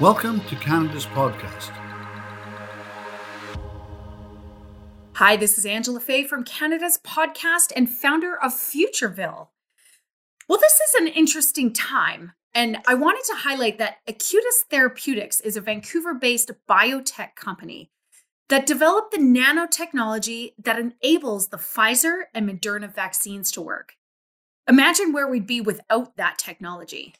Welcome to Canada's podcast. Hi, this is Angela Fay from Canada's podcast and founder of Futureville. Well, this is an interesting time, and I wanted to highlight that Acuitas Therapeutics is a Vancouver based biotech company that developed the nanotechnology that enables the Pfizer and Moderna vaccines to work. Imagine where we'd be without that technology.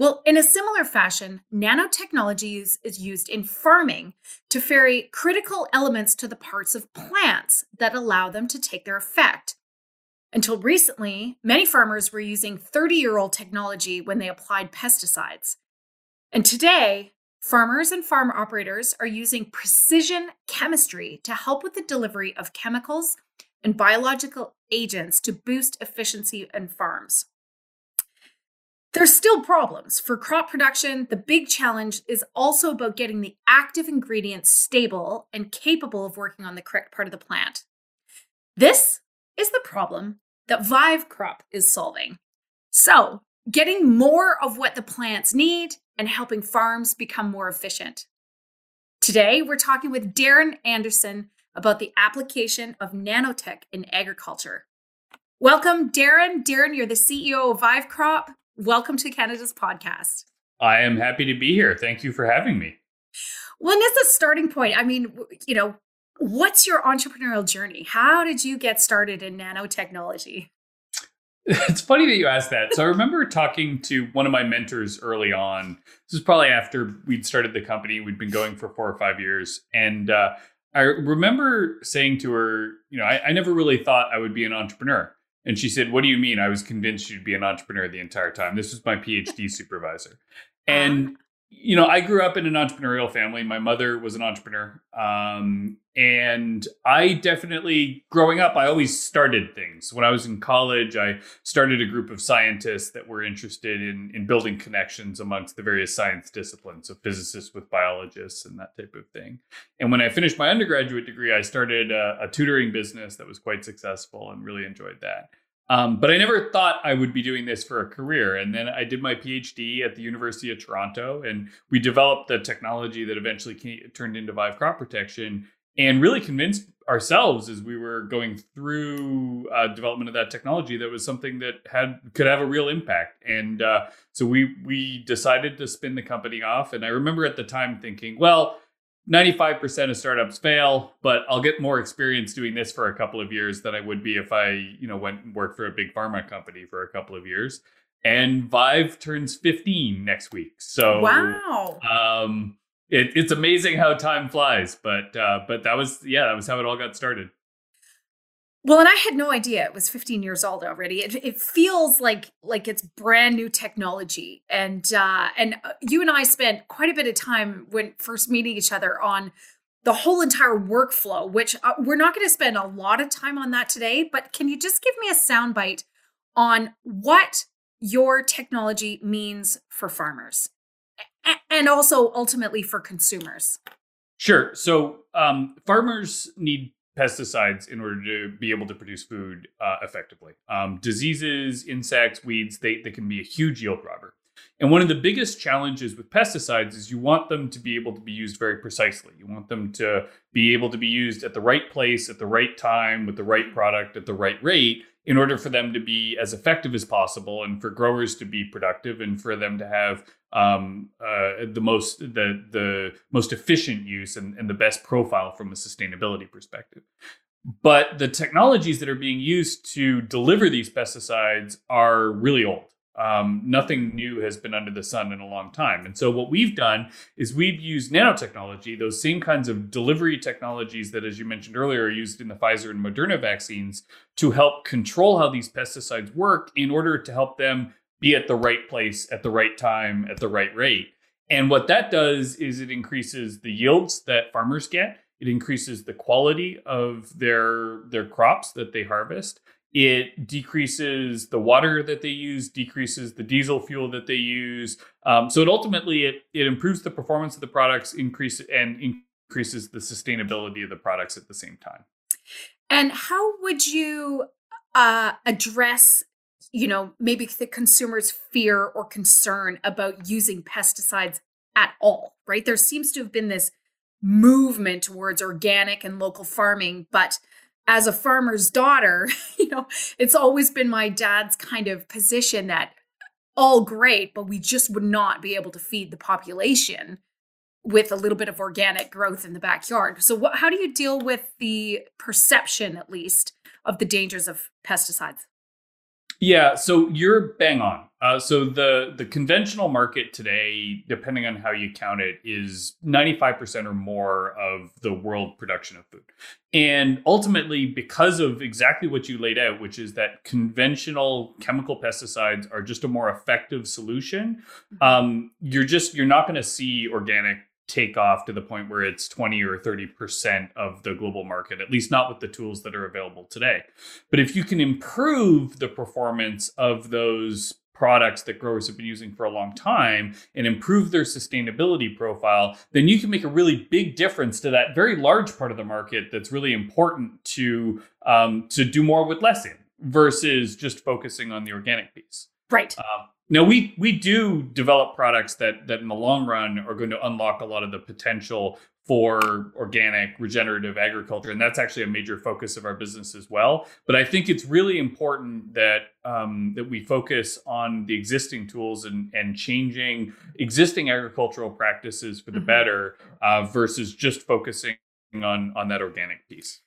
Well, in a similar fashion, nanotechnology is, is, used in farming to ferry critical elements to the parts of plants that allow them to take their effect. Until recently, many farmers were using 30 year old technology when they applied pesticides. And today, farmers and farm operators are using precision chemistry to help with the delivery of chemicals and biological agents to boost efficiency in farms. There's still problems. For crop production, the big challenge is also about getting the active ingredients stable and capable of working on the correct part of the plant. This is the problem that Vive Crop is solving. So, getting more of what the plants need and helping farms become more efficient. Today, we're talking with Darren Anderson about the application of nanotech in agriculture. Welcome, Darren. Darren, you're the CEO of Vive Crop. Welcome to Canada's podcast. I am happy to be here. Thank you for having me. Well, and as a starting point, I mean, you know, what's your entrepreneurial journey? How did you get started in nanotechnology? It's funny that you asked that. So I remember talking to one of my mentors early on. This was probably after we'd started the company. We'd been going for four or five years. And uh, I remember saying to her, you know, I, I never really thought I would be an entrepreneur. And she said, What do you mean? I was convinced you'd be an entrepreneur the entire time. This was my PhD supervisor. Uh-huh. And, you know, I grew up in an entrepreneurial family. My mother was an entrepreneur. Um, and I definitely, growing up, I always started things. When I was in college, I started a group of scientists that were interested in, in building connections amongst the various science disciplines, so physicists with biologists and that type of thing. And when I finished my undergraduate degree, I started a, a tutoring business that was quite successful and really enjoyed that. Um, but I never thought I would be doing this for a career. And then I did my PhD at the University of Toronto, and we developed the technology that eventually came, turned into Vive Crop Protection and really convinced ourselves as we were going through uh, development of that technology that was something that had could have a real impact and uh, so we we decided to spin the company off and i remember at the time thinking well 95% of startups fail, but I'll get more experience doing this for a couple of years than I would be if I, you know, went and worked for a big pharma company for a couple of years. And Vive turns 15 next week. So wow. Um, it, it's amazing how time flies, but uh, but that was yeah, that was how it all got started. Well, and I had no idea it was 15 years old already. It, it feels like like it's brand new technology, and uh, and uh, you and I spent quite a bit of time when first meeting each other on the whole entire workflow. Which uh, we're not going to spend a lot of time on that today. But can you just give me a soundbite on what your technology means for farmers, and also ultimately for consumers? Sure. So um, farmers need pesticides in order to be able to produce food uh, effectively. Um, diseases, insects, weeds, they, they can be a huge yield robber. And one of the biggest challenges with pesticides is you want them to be able to be used very precisely. You want them to be able to be used at the right place, at the right time, with the right product, at the right rate, in order for them to be as effective as possible and for growers to be productive and for them to have um, uh, the most the the most efficient use and, and the best profile from a sustainability perspective. But the technologies that are being used to deliver these pesticides are really old. Um, nothing new has been under the sun in a long time. And so, what we've done is we've used nanotechnology, those same kinds of delivery technologies that, as you mentioned earlier, are used in the Pfizer and Moderna vaccines to help control how these pesticides work in order to help them be at the right place at the right time at the right rate. And what that does is it increases the yields that farmers get. It increases the quality of their their crops that they harvest. It decreases the water that they use, decreases the diesel fuel that they use. Um, so it ultimately it it improves the performance of the products, increase and increases the sustainability of the products at the same time. And how would you uh, address you know, maybe the consumer's fear or concern about using pesticides at all, right? There seems to have been this movement towards organic and local farming, but as a farmer's daughter, you know, it's always been my dad's kind of position that all great, but we just would not be able to feed the population with a little bit of organic growth in the backyard. So what, how do you deal with the perception at least of the dangers of pesticides? Yeah, so you're bang on. Uh, so the the conventional market today, depending on how you count it, is 95% or more of the world production of food. And ultimately, because of exactly what you laid out, which is that conventional chemical pesticides are just a more effective solution, mm-hmm. um, you're just you're not going to see organic take off to the point where it's 20 or 30% of the global market, at least not with the tools that are available today. But if you can improve the performance of those products that growers have been using for a long time and improve their sustainability profile, then you can make a really big difference to that very large part of the market that's really important to um, to do more with less in versus just focusing on the organic piece. Right. Um, now we we do develop products that that in the long run are going to unlock a lot of the potential for organic regenerative agriculture and that's actually a major focus of our business as well but i think it's really important that um, that we focus on the existing tools and and changing existing agricultural practices for the mm-hmm. better uh, versus just focusing on on that organic piece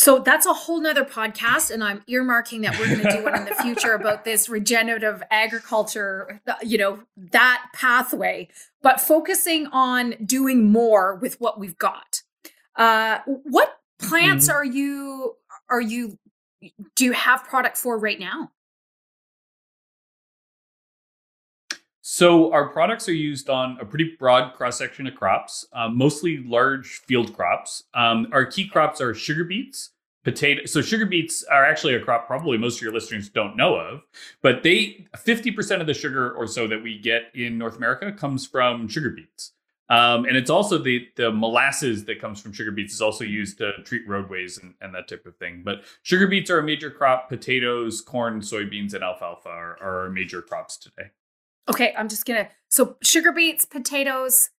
so that's a whole nother podcast, and I'm earmarking that we're going to do one in the future about this regenerative agriculture, you know, that pathway, but focusing on doing more with what we've got. Uh, what plants mm-hmm. are you are you do you have product for right now? So our products are used on a pretty broad cross section of crops, um, mostly large field crops. Um, our key crops are sugar beets, potato. So sugar beets are actually a crop probably most of your listeners don't know of, but they 50% of the sugar or so that we get in North America comes from sugar beets. Um, and it's also the the molasses that comes from sugar beets is also used to treat roadways and, and that type of thing. But sugar beets are a major crop. Potatoes, corn, soybeans, and alfalfa are, are our major crops today. Okay, I'm just gonna so sugar beets, potatoes,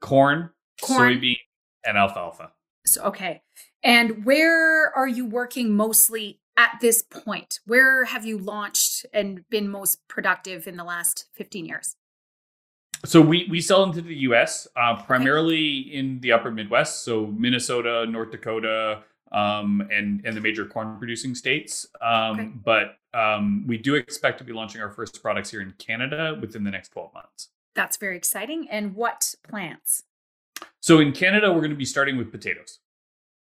corn, corn. soybean, and alfalfa. So okay. And where are you working mostly at this point? Where have you launched and been most productive in the last 15 years? So we we sell into the U.S. Uh, primarily okay. in the Upper Midwest, so Minnesota, North Dakota, um, and and the major corn producing states. Um, okay. But um, we do expect to be launching our first products here in Canada within the next 12 months. That's very exciting. And what plants? So in Canada, we're going to be starting with potatoes.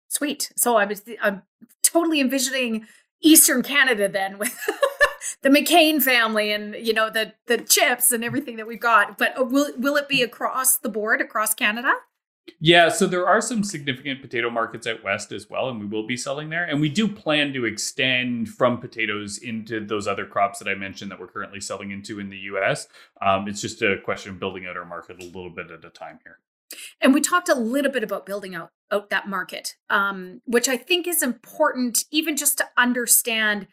Sweet. So I was I'm totally envisioning Eastern Canada then with the McCain family and you know the the chips and everything that we've got. But uh, will will it be across the board across Canada? Yeah, so there are some significant potato markets out west as well, and we will be selling there. And we do plan to extend from potatoes into those other crops that I mentioned that we're currently selling into in the US. Um, it's just a question of building out our market a little bit at a time here. And we talked a little bit about building out, out that market, um, which I think is important, even just to understand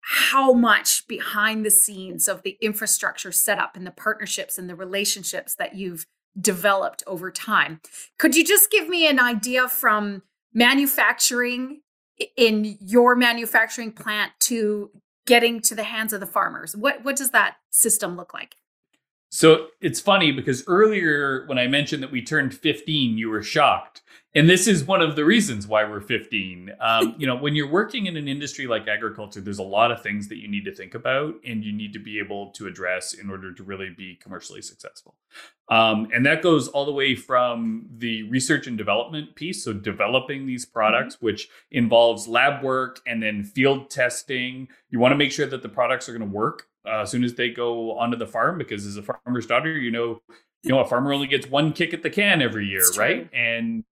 how much behind the scenes of the infrastructure set up and the partnerships and the relationships that you've developed over time. Could you just give me an idea from manufacturing in your manufacturing plant to getting to the hands of the farmers? What what does that system look like? So it's funny because earlier when I mentioned that we turned 15, you were shocked. And this is one of the reasons why we're 15. Um, you know, when you're working in an industry like agriculture, there's a lot of things that you need to think about and you need to be able to address in order to really be commercially successful. Um, and that goes all the way from the research and development piece, so developing these mm-hmm. products, mm-hmm. which involves lab work and then field testing. You want to make sure that the products are going to work uh, as soon as they go onto the farm, because as a farmer's daughter, you know, you know, a farmer only gets one kick at the can every year, right? And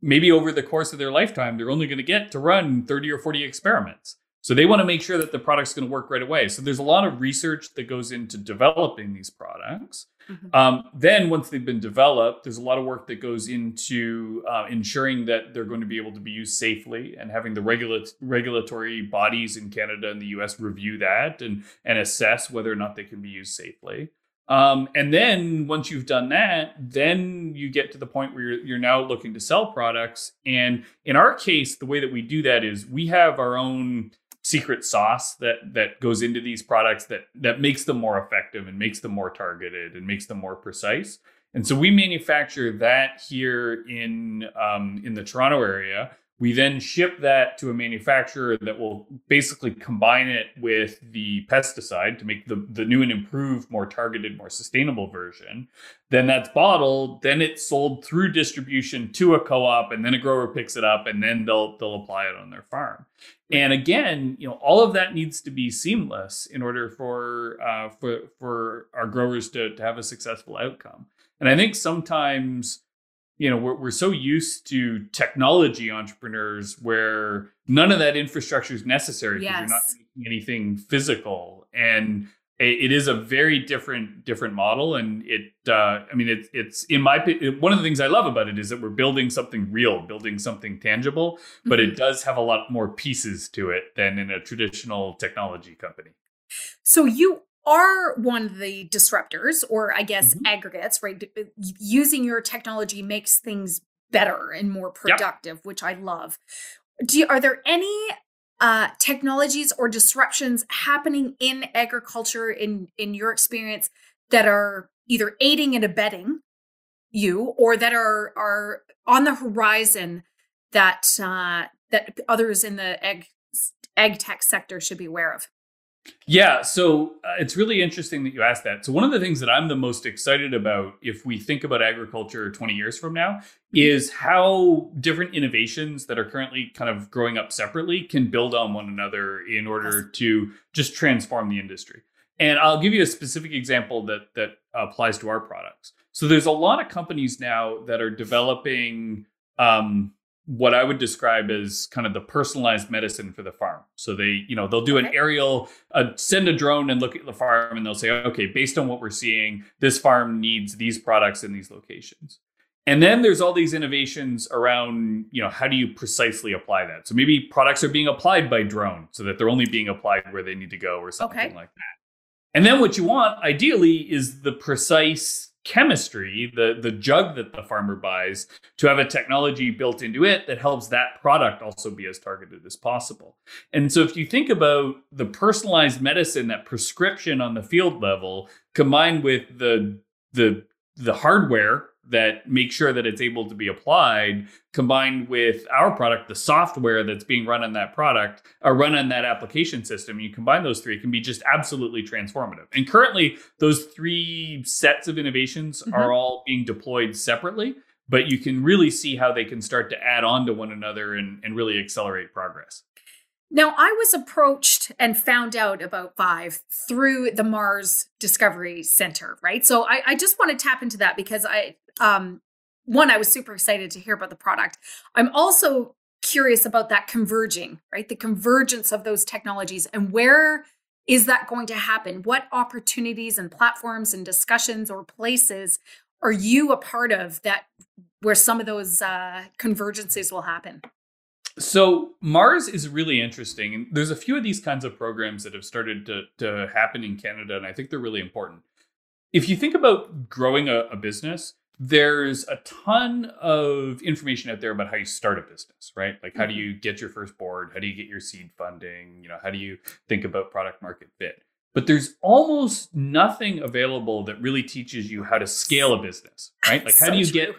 maybe over the course of their lifetime, they're only going to get to run 30 or 40 experiments. So they want to make sure that the product's going to work right away. So there's a lot of research that goes into developing these products. Mm-hmm. Um, then once they've been developed, there's a lot of work that goes into uh, ensuring that they're going to be able to be used safely and having the regula- regulatory bodies in Canada and the US review that and, and assess whether or not they can be used safely. Um, and then once you've done that, then you get to the point where you're, you're now looking to sell products. And in our case, the way that we do that is we have our own secret sauce that that goes into these products that that makes them more effective and makes them more targeted and makes them more precise. And so we manufacture that here in um, in the Toronto area. We then ship that to a manufacturer that will basically combine it with the pesticide to make the, the new and improved, more targeted, more sustainable version. Then that's bottled, then it's sold through distribution to a co-op, and then a grower picks it up and then they'll they'll apply it on their farm. And again, you know, all of that needs to be seamless in order for uh, for for our growers to, to have a successful outcome. And I think sometimes you know we're, we're so used to technology entrepreneurs where none of that infrastructure is necessary because Yes. you're not making anything physical and it, is a very different different model and it uh, i mean it, it's in my it- one of the things i love about it is that we're building something real building something tangible but Mm-hmm. it does have a lot more pieces to it than in a traditional technology company So you are one of the disruptors, or I guess Mhm. aggregates, right? uh, Using your technology makes things better and more productive, which I love. Do you, are there any uh, technologies or disruptions happening in agriculture in in your experience that are either aiding and abetting you, or that are are on the horizon that uh, that others in the egg ag tech sector should be aware of? Yeah, so uh, it's really interesting that you asked that. So one of the things that I'm the most excited about if we think about agriculture 20 years from now is how different innovations that are currently kind of growing up separately can build on one another in order to just transform the industry. And I'll give you a specific example that that applies to our products. So there's a lot of companies now that are developing um, what I would describe as kind of the personalized medicine for the farm. So they, you know, they'll do an aerial, uh, send a drone and look at the farm, and they'll say, okay, based on what we're seeing, this farm needs these products in these locations. And then there's all these innovations around, you know, how do you precisely apply that? So maybe products are being applied by drone so that they're only being applied where they need to go or something Okay. like that. And then what you want ideally is the precise chemistry, the the jug that the farmer buys to have a technology built into it that helps that product also be as targeted as possible. And so if you think about the personalized medicine, that prescription on the field level combined with the the the hardware that make sure that it's able to be applied combined with our product the software that's being run on that product or run on that application system you combine those three it can be just absolutely transformative and currently those three sets of innovations Mhm. are all being deployed separately but you can really see how they can start to add on to one another and, and really accelerate progress Now, I was approached and found out about Vive through the Mars Discovery Center, right? So I, I just want to tap into that because I, um, one, I was super excited to hear about the product. I'm also curious about that converging, right? The convergence of those technologies and where is that going to happen? What opportunities and platforms and discussions or places are you a part of that where some of those uh, convergences will happen? So Mars is really interesting, and there's a few of these kinds of programs that have started to to happen in Canada, and I think they're really important. If you think about growing a, a business, there's a ton of information out there about how you start a business, right? Like how do you get your first board? How do you get your seed funding? You know, how do you think about product market fit? But there's almost nothing available that really teaches you how to scale a business, right? Like how So do you true. get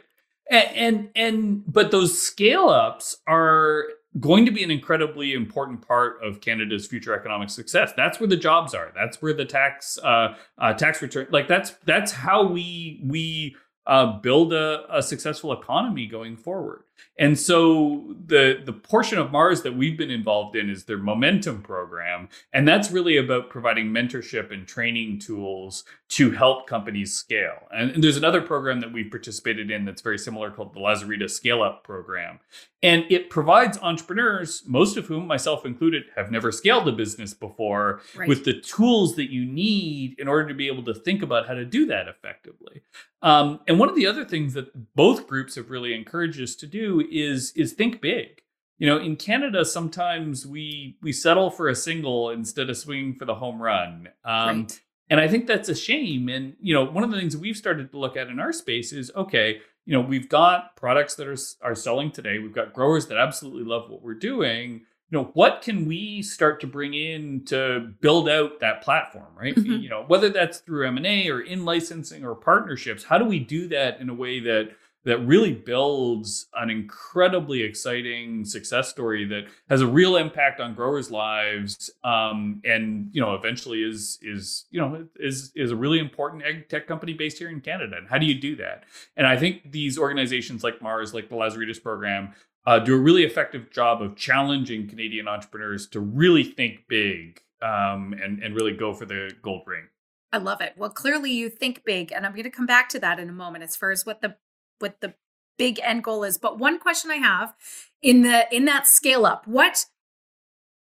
and, and and but those scale ups are going to be an incredibly important part of Canada's future economic success. That's where the jobs are. That's where the tax uh, uh, tax return like that's that's how we we uh, build a, a successful economy going forward. And so the the portion of Mars that we've been involved in is their momentum program, and that's really about providing mentorship and training tools to help companies scale. And, and there's another program that we've participated in that's very similar called the Lazaridis Scale Up Program. And it provides entrepreneurs, most of whom, myself included, have never scaled a business before, Right. with the tools that you need in order to be able to think about how to do that effectively. Um, and one of the other things that both groups have really encouraged us to do is is think big. You know, in Canada, sometimes we we settle for a single instead of swinging for the home run. Um, right. And I think that's a shame. And, you know, one of the things we've started to look at in our space is okay, you know, we've got products that are, are selling today. We've got growers that absolutely love what we're doing. You know, what can we start to bring in to build out that platform, right? Mm-hmm. You know, whether that's through M&A or in licensing or partnerships, how do we do that in a way that that really builds an incredibly exciting success story that has a real impact on growers' lives, um, and you know, eventually is is you know is is a really important ag tech company based here in Canada. And how do you do that? And I think these organizations like Mars, like the Lazaridis program, uh, do a really effective job of challenging Canadian entrepreneurs to really think big um, and and really go for the gold ring. I love it. Well, clearly you think big, and I'm going to come back to that in a moment as far as what the what the big end goal is. But one question I have in the in that scale up, what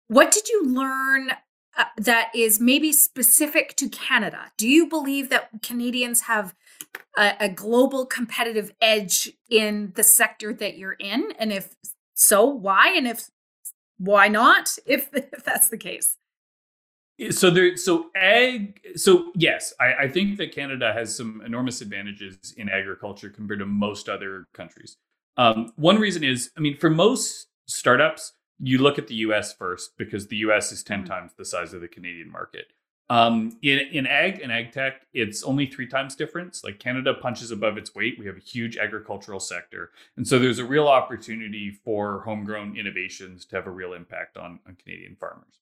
what did you learn uh, that is maybe specific to Canada? Do you believe that Canadians have a, a, global competitive edge in the sector that you're in? And if so, why? And if why not? If, if that's the case so there so ag so yes I, I, think that canada has some enormous advantages in agriculture compared to most other countries um, one reason is i mean for most startups you look at the us first because the us is 10 mm-hmm. times the size of the canadian market um, in, in ag and ag tech it's only three times difference like canada punches above its weight we have a huge agricultural sector and so there's a real opportunity for homegrown innovations to have a real impact on, on canadian farmers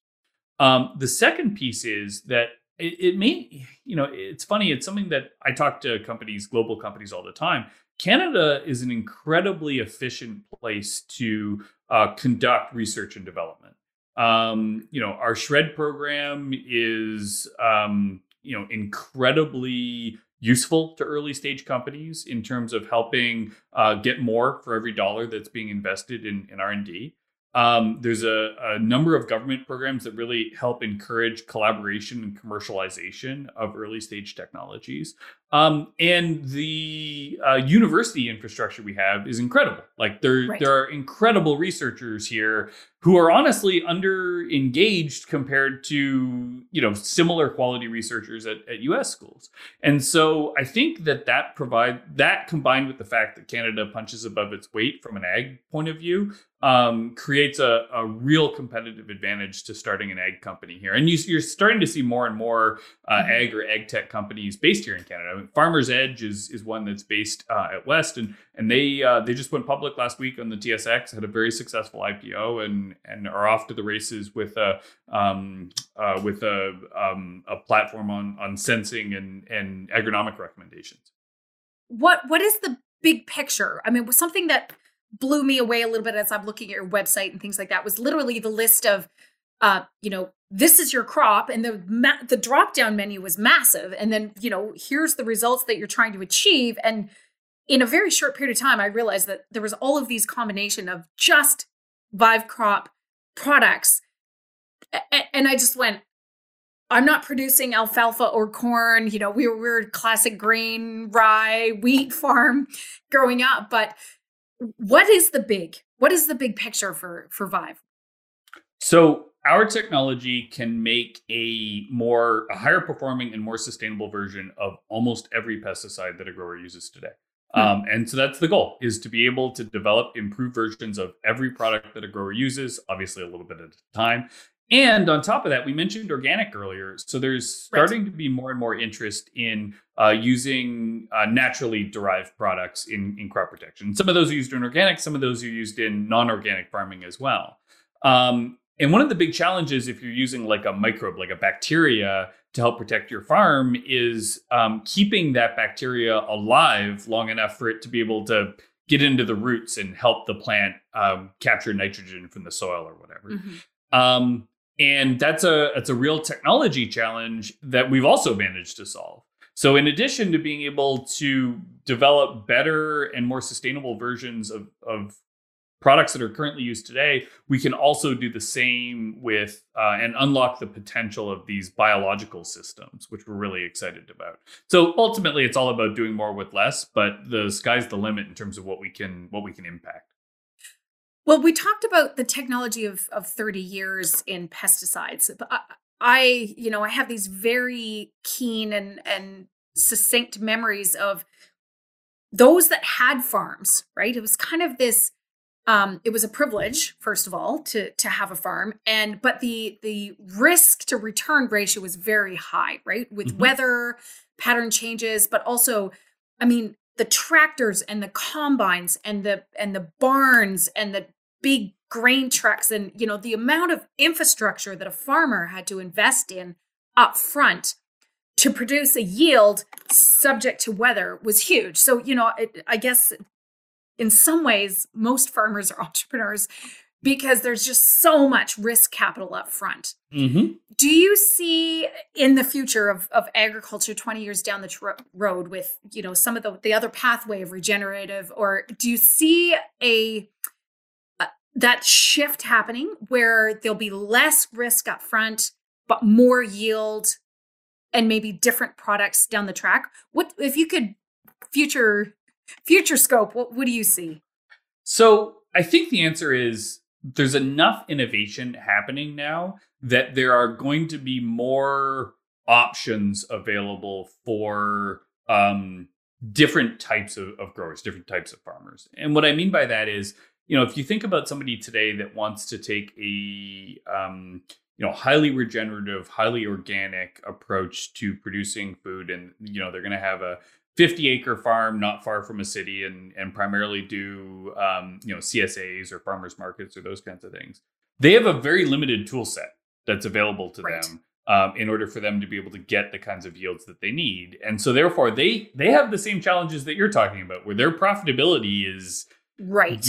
um, the second piece is that it, it, may, you know, it's funny. It's something that I talk to companies, global companies, all the time. Canada is an incredibly efficient place to uh, conduct research and development. Um, you know, our SR&ED program is, um, you know, incredibly useful to early stage companies in terms of helping uh, get more for every dollar that's being invested in, in R&D. Um, there's a, a, number of government programs that really help encourage collaboration and commercialization of early stage technologies. Um, and the uh, university infrastructure we have is incredible. Like there, right. there are incredible researchers here who are honestly under engaged compared to you know similar quality researchers at, at U.S. schools. And so I think that that provide that combined with the fact that Canada punches above its weight from an ag point of view um, creates a, a real competitive advantage to starting an ag company here. And you, are starting to see more and more uh, mm-hmm. ag or ag tech companies based here in Canada. Farmers Edge is is one that's based uh, at West, and and they uh, they just went public last week on the TSX, had a very successful IPO, and and are off to the races with a um, uh, with a um, a platform on on sensing and and agronomic recommendations. What what is the big picture? I mean, was something that blew me away a little bit as I'm looking at your website and things like that was literally the list of uh, you know, this is your crop, and the ma- the drop down menu was massive, and then you know, here's the results that you're trying to achieve, and in a very short period of time, I realized that there was all of these combination of just Vive crop products, a- and I just went, I'm not producing alfalfa or corn. You know, we were, we were classic grain, rye, wheat farm growing up. But what is the big? What is the big picture for for Vive? So our technology can make a more a higher performing and more sustainable version of almost every pesticide that a grower uses today. Hmm. Um, and so that's the goal is to be able to develop improved versions of every product that a grower uses, obviously a little bit at a time. And on top of that, we mentioned organic earlier. So there's starting right. to be more and more interest in uh, using uh, naturally derived products in, in crop protection. Some of those are used in organic, some of those are used in non organic farming as well. Um, and one of the big challenges if you're using like a microbe, like a bacteria, to help protect your farm is um, keeping that bacteria alive long enough for it to be able to get into the roots and help the plant um, capture nitrogen from the soil or whatever. Mm-hmm. Um, and that's a that's a real technology challenge that we've also managed to solve. So, in addition to being able to develop better and more sustainable versions of, of products that are currently used today, we can also do the same with uh, and unlock the potential of these biological systems, which we're really excited about. So ultimately, it's all about doing more with less, but the sky's the limit in terms of what we can what we can impact. Well, we talked about the technology of of thirty years in pesticides. I, I, you know, I have these very keen and and succinct memories of those that had farms, right? It was kind of this um, it was a privilege, first of all, to to have a farm, and but the the risk to return ratio was very high, right? With mm-hmm. weather pattern changes, but also, I mean, the tractors and the combines and the and the barns and the big grain trucks and you know the amount of infrastructure that a farmer had to invest in up front to produce a yield subject to weather was huge. So, you know, it, I guess in some ways, most farmers are entrepreneurs because there's just so much risk capital up front. Mm-hmm. Do you see in the future of, of agriculture 20 years down the tr- road with, you know, some of the, the other pathway of regenerative, or do you see a, uh, that shift happening where there'll be less risk up front, but more yield and maybe different products down the track? What if you could future future scope? What, what do you see? So I think the answer is there's enough innovation happening now that there are going to be more options available for um, different types of, of growers, different types of farmers. And what I mean by that is, you know, if you think about somebody today that wants to take a um, you know highly regenerative highly organic approach to producing food and you know they're going to have a 50 acre farm not far from a city and and primarily do um, you know CSAs or farmers markets or those kinds of things. They have a very limited tool set that's available to right. them um, in order for them to be able to get the kinds of yields that they need. And so therefore they they have the same challenges that you're talking about where their profitability is right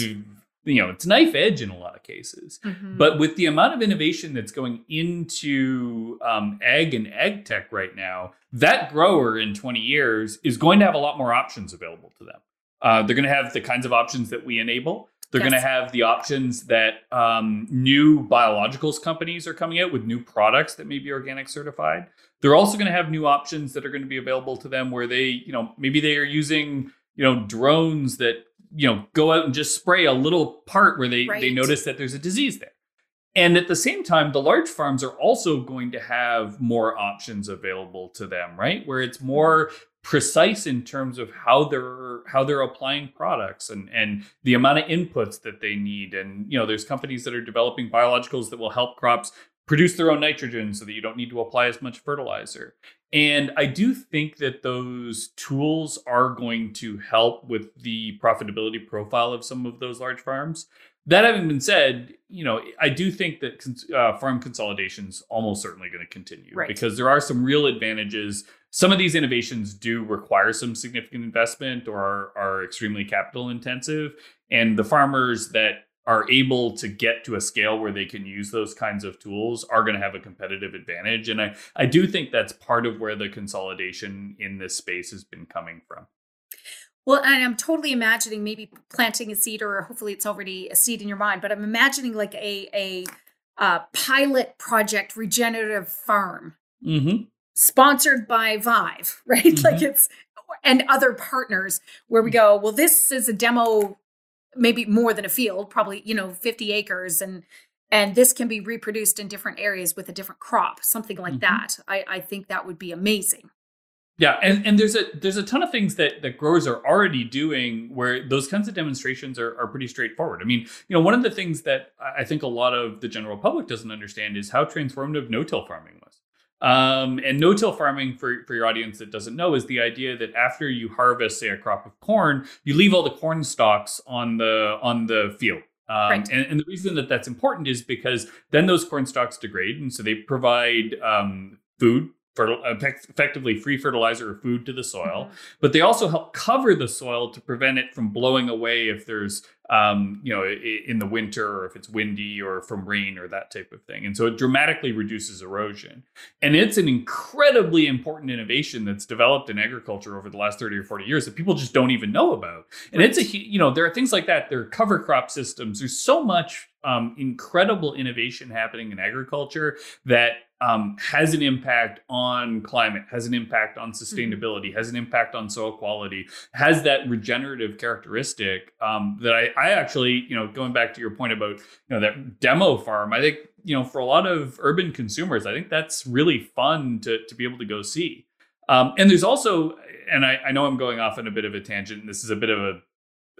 you know it's knife edge in a lot of cases mm-hmm. but with the amount of innovation that's going into um, ag and ag tech right now that grower in 20 years is going to have a lot more options available to them uh, they're going to have the kinds of options that we enable they're yes. going to have the options that um, new biologicals companies are coming out with new products that may be organic certified they're also going to have new options that are going to be available to them where they you know maybe they are using you know drones that you know go out and just spray a little part where they right. they notice that there's a disease there. And at the same time the large farms are also going to have more options available to them right? Where it's mm-hmm. more precise in terms of how they're how they're applying products and and the amount of inputs that they need. And you know there's companies that are developing biologicals that will help crops produce their own nitrogen so that you don't need to apply as much fertilizer and I do think that those tools are going to help with the profitability profile of some of those large farms. That having been said, you know, I do think that uh, farm consolidation is almost certainly going to continue right. because there are some real advantages. Some of these innovations do require some significant investment or are, are extremely capital intensive. And the farmers that are able to get to a scale where they can use those kinds of tools are going to have a competitive advantage and i i do think that's part of where the consolidation in this space has been coming from well and i'm totally imagining maybe planting a seed or hopefully it's already a seed in your mind but i'm imagining like a a uh, pilot project regenerative farm mm-hmm. sponsored by vive right mm-hmm. like it's and other partners where we go well this is a demo maybe more than a field, probably, you know, 50 acres and and this can be reproduced in different areas with a different crop, something like mm-hmm. that. I, I think that would be amazing. Yeah, and, and there's a there's a ton of things that, that growers are already doing where those kinds of demonstrations are, are pretty straightforward. I mean, you know, one of the things that I think a lot of the general public doesn't understand is how transformative no-till farming was. Um, and no-till farming, for, for your audience that doesn't know, is the idea that after you harvest, say, a crop of corn, you leave all the corn stalks on the on the field. Um, right. and, and, the reason that that's important is because then those corn stalks degrade, and so they provide um, food fertil- effectively free fertilizer or food to the soil, mm-hmm. but they also help cover the soil to prevent it from blowing away if there's um, you know, in the winter or if it's windy or from rain or that type of thing. And so it dramatically reduces erosion. And it's an incredibly important innovation that's developed in agriculture over the last 30 or 40 years that people just don't even know about. And right. it's a, you know, there are things like that. There are cover crop systems. There's so much um, incredible innovation happening in agriculture that um, has an impact on climate, has an impact on mm-hmm. sustainability, mm-hmm. has an impact on soil quality, has that regenerative characteristic um, that I, I actually, you know, going back to your point about, you know, that demo farm, I think, you know, for a lot of urban consumers, I think that's really fun to, to be able to go see. Um, and there's also, and I, I know I'm going off on a bit of a tangent, and this is a bit of a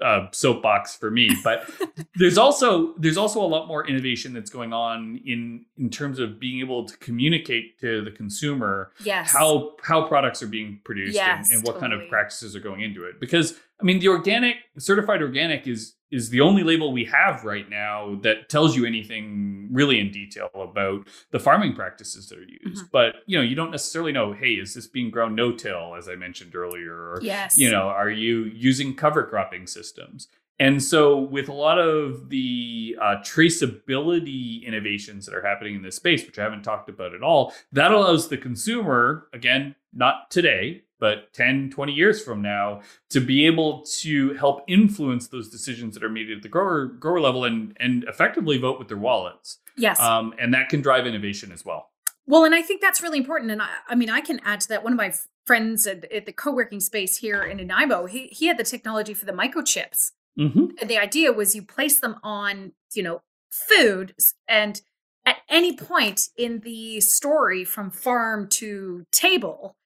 uh, soapbox for me. But there's also there's also a lot more innovation that's going on in in terms of being able to communicate to the consumer yes. how how products are being produced Yes, and, and what kind of practices are going into it. Because I mean, the organic certified organic is is the only label we have right now that tells you anything really in detail about the farming practices that are used. Mhm. But you know, you don't necessarily know, hey, is this being grown no-till, as I mentioned earlier, or Yes. you know are you using cover cropping systems and so with a lot of the uh, traceability innovations that are happening in this space which i haven't talked about at all that allows the consumer again not today but 10 20 years from now to be able to help influence those decisions that are made at the grower grower level and and effectively vote with their wallets Yes. um, and that can drive innovation as well Well, and I think that's really important. And I, I mean, I can add to that. One of my friends at, at the co-working space here in Nanaimo, he, he had the technology for the microchips. mm-hmm. And the idea was you place them on, you know, food and at any point in the story from farm to table,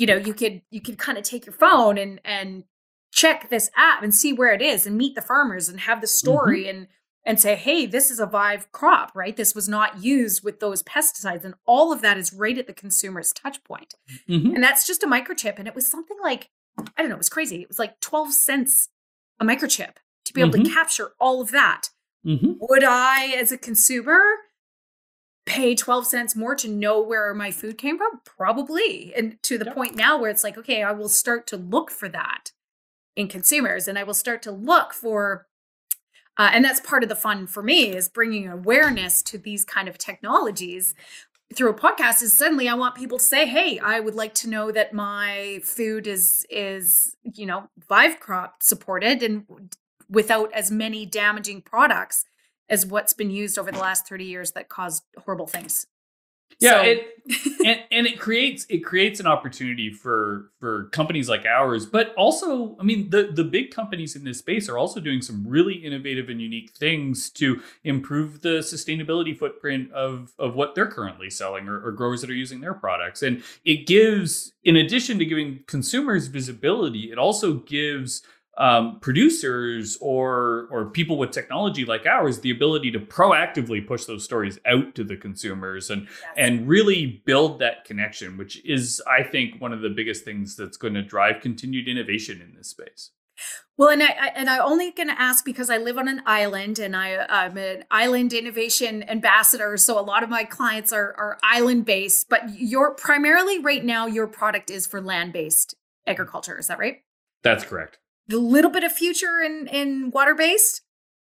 you know, you could you could kind of take your phone and and check this app and see where it is and meet the farmers and have the story and and say, hey, this is a Vive crop, right? This was not used with those pesticides. And all of that is right at the consumer's touch point. Mm-hmm. And that's just a microchip. And it was something like, I don't know, it was crazy. It was like 12 cents a microchip to be able to Mhm. capture all of that. Mm-hmm. Would I, as a consumer, pay 12 cents more to know where my food came from? Probably. And to the Yep. point now where it's like, okay, I will start to look for that in consumers and I will start to look for. Uh, and that's part of the fun for me is bringing awareness to these kind of technologies through a podcast is suddenly I want people to say, "Hey, I would like to know that my food is is you know Vive crop supported and without as many damaging products as what's been used over the last 30 years that caused horrible things." Yeah, So- it and, and it creates it creates an opportunity for for companies like ours, but also, I mean, the the big companies in this space are also doing some really innovative and unique things to improve the sustainability footprint of of what they're currently selling or, or growers that are using their products. And it gives, in addition to giving consumers visibility, it also gives um, producers or or people with technology like ours the ability to proactively push those stories out to the consumers and and really build that connection, which is, I think, one of the biggest things that's going to drive continued innovation in this space. Well, and I, I and I only going to ask because I live on an island and I I'm an island innovation ambassador. So a lot of my clients are are island based, but you're primarily right now your product is for land based agriculture. Is that right? That's correct. The little bit of future in in water based.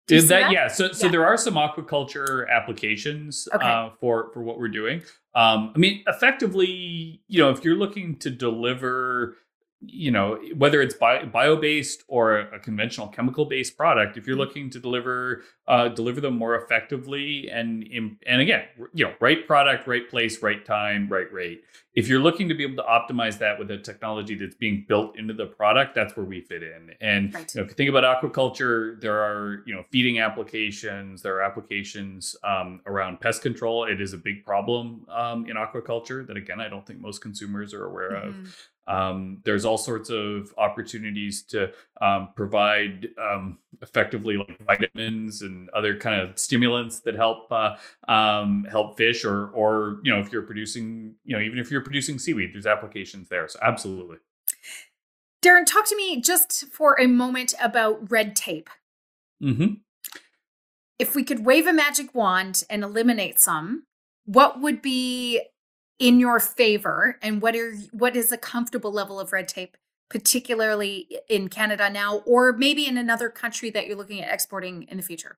Is that, yeah? So so Yeah. there are some aquaculture applications Okay. uh, for for what we're doing. Um, I mean, effectively, you know, if you're looking to deliver, you know, whether it's bio, bio based or a conventional chemical based product, if you're Mm-hmm. looking to deliver uh, deliver them more effectively and and again, you know, right product, right place, right time, right rate. If you're looking to be able to optimize that with a technology that's being built into the product, that's where we fit in. And Right. you know, if you think about aquaculture, there are you know feeding applications. There are applications um, around pest control. It is a big problem um, in aquaculture that again I don't think most consumers are aware of. Um, there's all sorts of opportunities to um, provide um, effectively like vitamins and other kind of stimulants that help uh, um, help fish, or or you know if you're producing you know even if you're producing seaweed, there's applications there. So absolutely. Darren, talk to me just for a moment about red tape. hmm If we could wave a magic wand and eliminate some, what would be in your favor and what are what is a comfortable level of red tape particularly in Canada now or maybe in another country that you're looking at exporting in the future?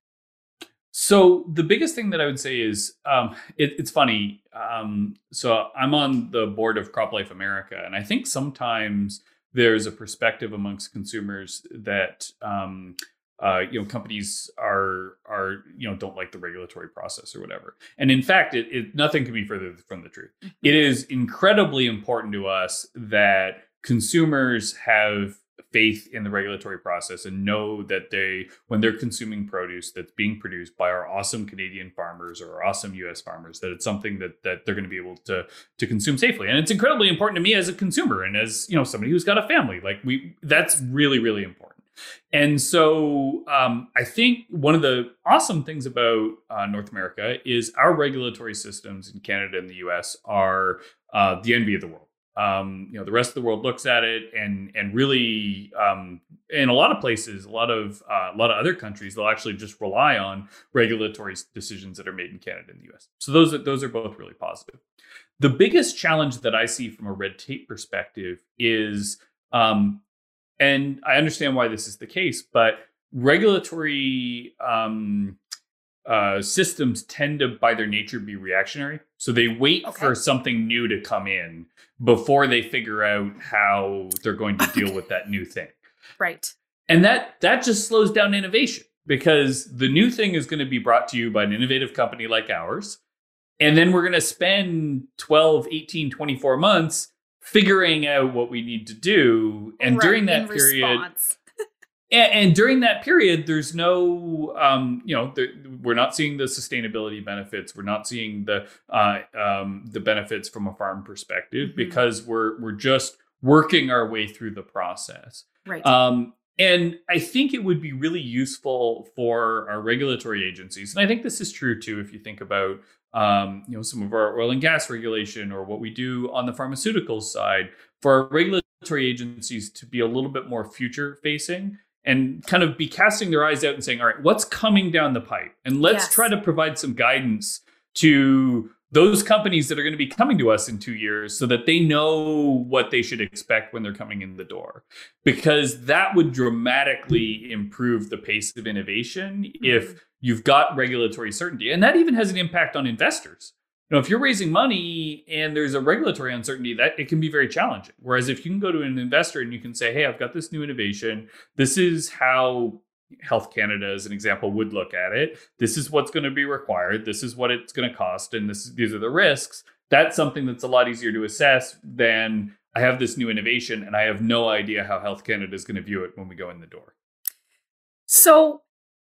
So the biggest thing that I would say is um, it, it's funny. Um, so I'm on the board of CropLife America, and I think sometimes there's a perspective amongst consumers that um, uh, you know companies are are you know don't like the regulatory process or whatever. And in fact, it, it nothing can be further from the truth. It is incredibly important to us that consumers have faith in the regulatory process and know that they, when they're consuming produce that's being produced by our awesome Canadian farmers or our awesome U.S. farmers, that it's something that that they're going to be able to to consume safely. And it's incredibly important to me as a consumer and as you know somebody who's got a family. Like we, that's really really important. And so um, I think one of the awesome things about uh, North America is our regulatory systems in Canada and the US are uh, the envy of the world. Um, you know, the rest of the world looks at it and and really, um, in a lot of places, a lot of uh, a lot of other countries, they'll actually just rely on regulatory decisions that are made in Canada and the U.S. So those are, those are both really positive. The biggest challenge that I see from a red tape perspective is um, and I understand why this is the case, but regulatory um, uh, systems tend to, by their nature, be reactionary. So they wait okay. for something new to come in before they figure out how they're going to deal with that new thing. Right. And that that just slows down innovation because the new thing is going to be brought to you by an innovative company like ours. And then we're going to spend 12, 18, 24 months figuring out what we need to do. And right, during that period, and, and, during that period, there's no, um, you know, the, we're not seeing the sustainability benefits. We're not seeing the uh, um, the benefits from a farm perspective mm-hmm. because we're we're just working our way through the process. Right. Um, and I think it would be really useful for our regulatory agencies, and I think this is true too. If you think about um, you know, some of our oil and gas regulation or what we do on the pharmaceuticals side for our regulatory agencies to be a little bit more future facing and kind of be casting their eyes out and saying, all right, what's coming down the pipe? And let's yes. try to provide some guidance to those companies that are going to be coming to us in two years so that they know what they should expect when they're coming in the door. Because that would dramatically improve the pace of innovation mm-hmm. if you've got regulatory certainty. And that even has an impact on investors. You know, if you're raising money and there's a regulatory uncertainty, that it can be very challenging. Whereas if you can go to an investor and you can say, "Hey, I've got this new innovation. This is how Health Canada, as an example, would look at it. This is what's going to be required. This is what it's going to cost, and this these are the risks." That's something that's a lot easier to assess than I have this new innovation and I have no idea how Health Canada is going to view it when we go in the door. So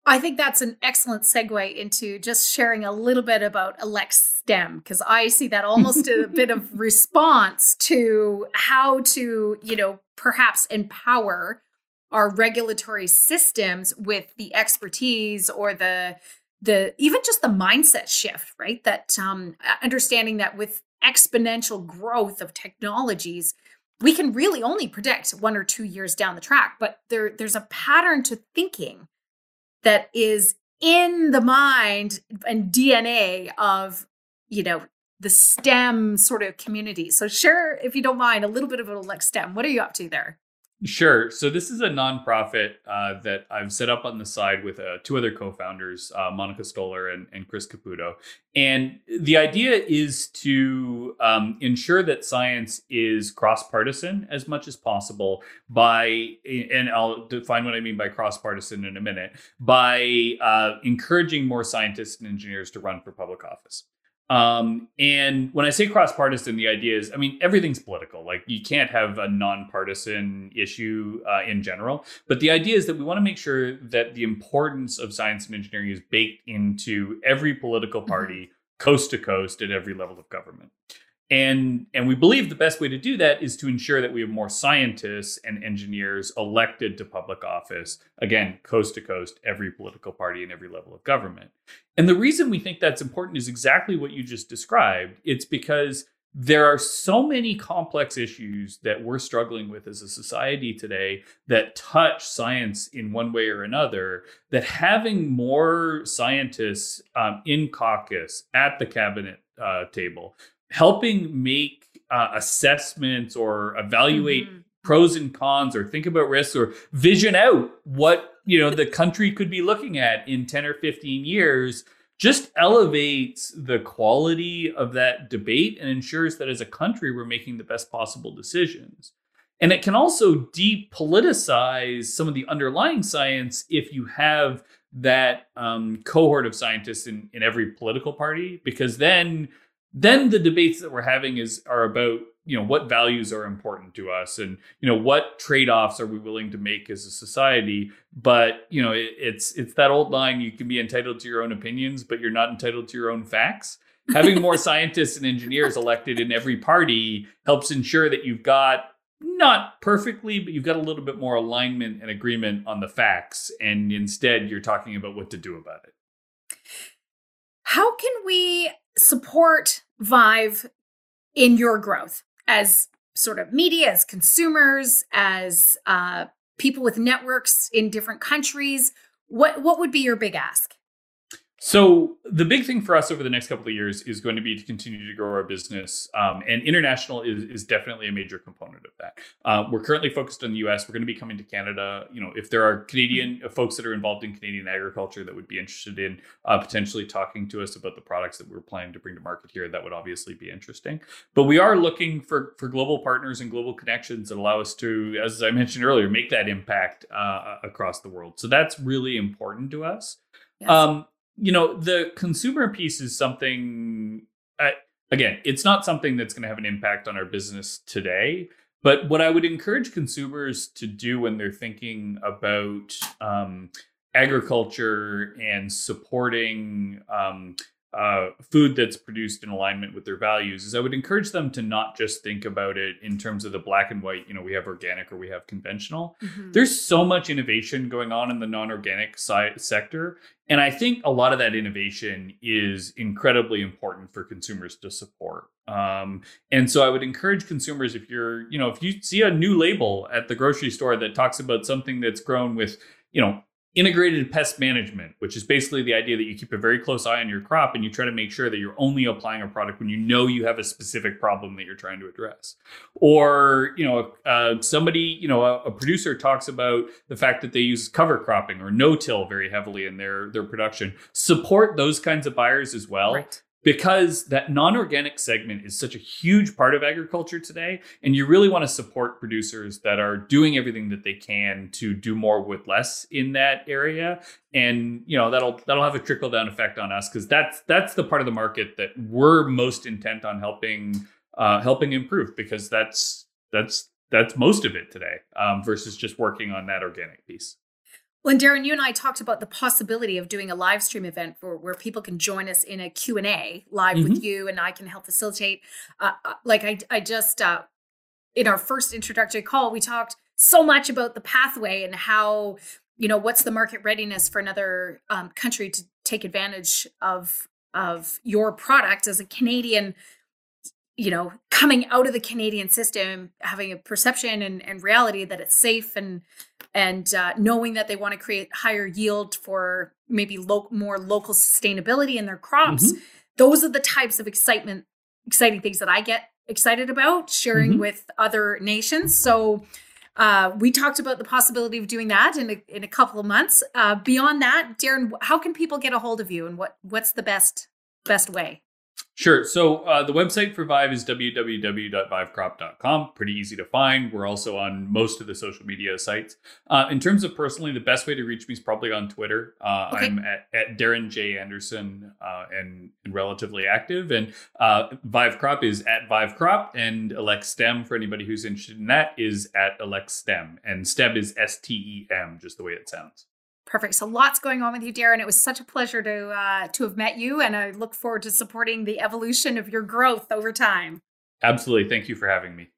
I think that's an excellent segue into just sharing a little bit about Elect STEM because I see that almost a bit of response to how to, you know, perhaps empower our regulatory systems with the expertise or the the even just the mindset shift, right? That um, understanding that with exponential growth of technologies, we can really only predict one or two years down the track, but there there's a pattern to thinking that is in the mind and DNA of, you know, the STEM sort of community. So share, if you don't mind, a little bit of Elect STEM. What are you up to there? Sure. So this is a nonprofit uh, that I've set up on the side with uh, two other co-founders, uh, Monica Stoller and, and, Chris Caputo. And the idea is to um, ensure that science is cross-partisan as much as possible by, and I'll define what I mean by cross-partisan in a minute, by uh, encouraging more scientists and engineers to run for public office. Um, and when I say cross partisan, the idea is, I mean, everything's political. Like you can't have a nonpartisan issue uh, in general. But the idea is that we want to make sure that the importance of science and engineering is baked into every political mm-hmm. party, coast to coast, at every level of government. And, and we believe the best way to do that is to ensure that we have more scientists and engineers elected to public office, again, coast to coast, every political party and every level of government. And the reason we think that's important is exactly what you just described. It's because there are so many complex issues that we're struggling with as a society today that touch science in one way or another that having more scientists um, in caucus at the cabinet uh, table helping make uh, assessments or evaluate mm-hmm. pros and cons or think about risks or vision out what you know the country could be looking at in 10 or 15 years just elevates the quality of that debate and ensures that as a country we're making the best possible decisions and it can also depoliticize some of the underlying science if you have that um, cohort of scientists in, in every political party because then then the debates that we're having is are about you know what values are important to us and you know what trade-offs are we willing to make as a society. But you know it, it's it's that old line you can be entitled to your own opinions but you're not entitled to your own facts. Having more scientists and engineers elected in every party helps ensure that you've got not perfectly but you've got a little bit more alignment and agreement on the facts and instead you're talking about what to do about it. How can we support Vive in your growth as sort of media, as consumers, as uh, people with networks in different countries? What what would be your big ask? So the big thing for us over the next couple of years is going to be to continue to grow our business, um, and international is, is definitely a major component of that. Uh, we're currently focused on the U.S. We're going to be coming to Canada. You know, if there are Canadian uh, folks that are involved in Canadian agriculture that would be interested in uh, potentially talking to us about the products that we're planning to bring to market here, that would obviously be interesting. But we are looking for for global partners and global connections that allow us to, as I mentioned earlier, make that impact uh, across the world. So that's really important to us. Yes. Um, you know, the consumer piece is something, uh, again, it's not something that's going to have an impact on our business today. But what I would encourage consumers to do when they're thinking about um, agriculture and supporting um, uh, food that's produced in alignment with their values is I would encourage them to not just think about it in terms of the black and white, you know, we have organic or we have conventional. Mm-hmm. There's so much innovation going on in the non organic side sector. And I think a lot of that innovation is incredibly important for consumers to support. Um, and so I would encourage consumers if you're, you know, if you see a new label at the grocery store that talks about something that's grown with, you know, integrated pest management, which is basically the idea that you keep a very close eye on your crop and you try to make sure that you're only applying a product when you know you have a specific problem that you're trying to address. Or, you know, uh, somebody, you know, a, a, producer talks about the fact that they use cover cropping or no-till very heavily in their their production. Support those kinds of buyers as well. Right because that non-organic segment is such a huge part of agriculture today and you really want to support producers that are doing everything that they can to do more with less in that area. And you know that'll that'll have a trickle down effect on us because that's that's the part of the market that we're most intent on helping uh, helping improve because that's that's that's most of it today um, versus just working on that organic piece well, and Darren, you and I talked about the possibility of doing a live stream event for where people can join us in a Q&A live mm-hmm. with you and I can help facilitate. Uh, uh, like I, I just, uh, in our first introductory call, we talked so much about the pathway and how, you know, what's the market readiness for another um, country to take advantage of of your product as a Canadian you know, coming out of the Canadian system, having a perception and, and reality that it's safe and and uh, knowing that they want to create higher yield for maybe lo- more local sustainability in their crops. Mm-hmm. Those are the types of excitement, exciting things that I get excited about sharing mm-hmm. with other nations. So uh, we talked about the possibility of doing that in a, in a couple of months. Uh, beyond that, Darren, how can people get a hold of you, and what what's the best best way? Sure. So uh, the website for Vive is www.vivecrop.com. Pretty easy to find. We're also on most of the social media sites. Uh, in terms of personally, the best way to reach me is probably on Twitter. Uh, okay. I'm at, at, Darren J. Anderson uh, and, and, relatively active. And uh, Vive Crop is at Vive Crop, and Elect STEM, for anybody who's interested in that, is at Elect STEM. And STEM is S T E M, just the way it sounds. Perfect. So lots going on with you, Darren. It was such a pleasure to uh, to have met you, and I look forward to supporting the evolution of your growth over time. Absolutely. Thank you for having me.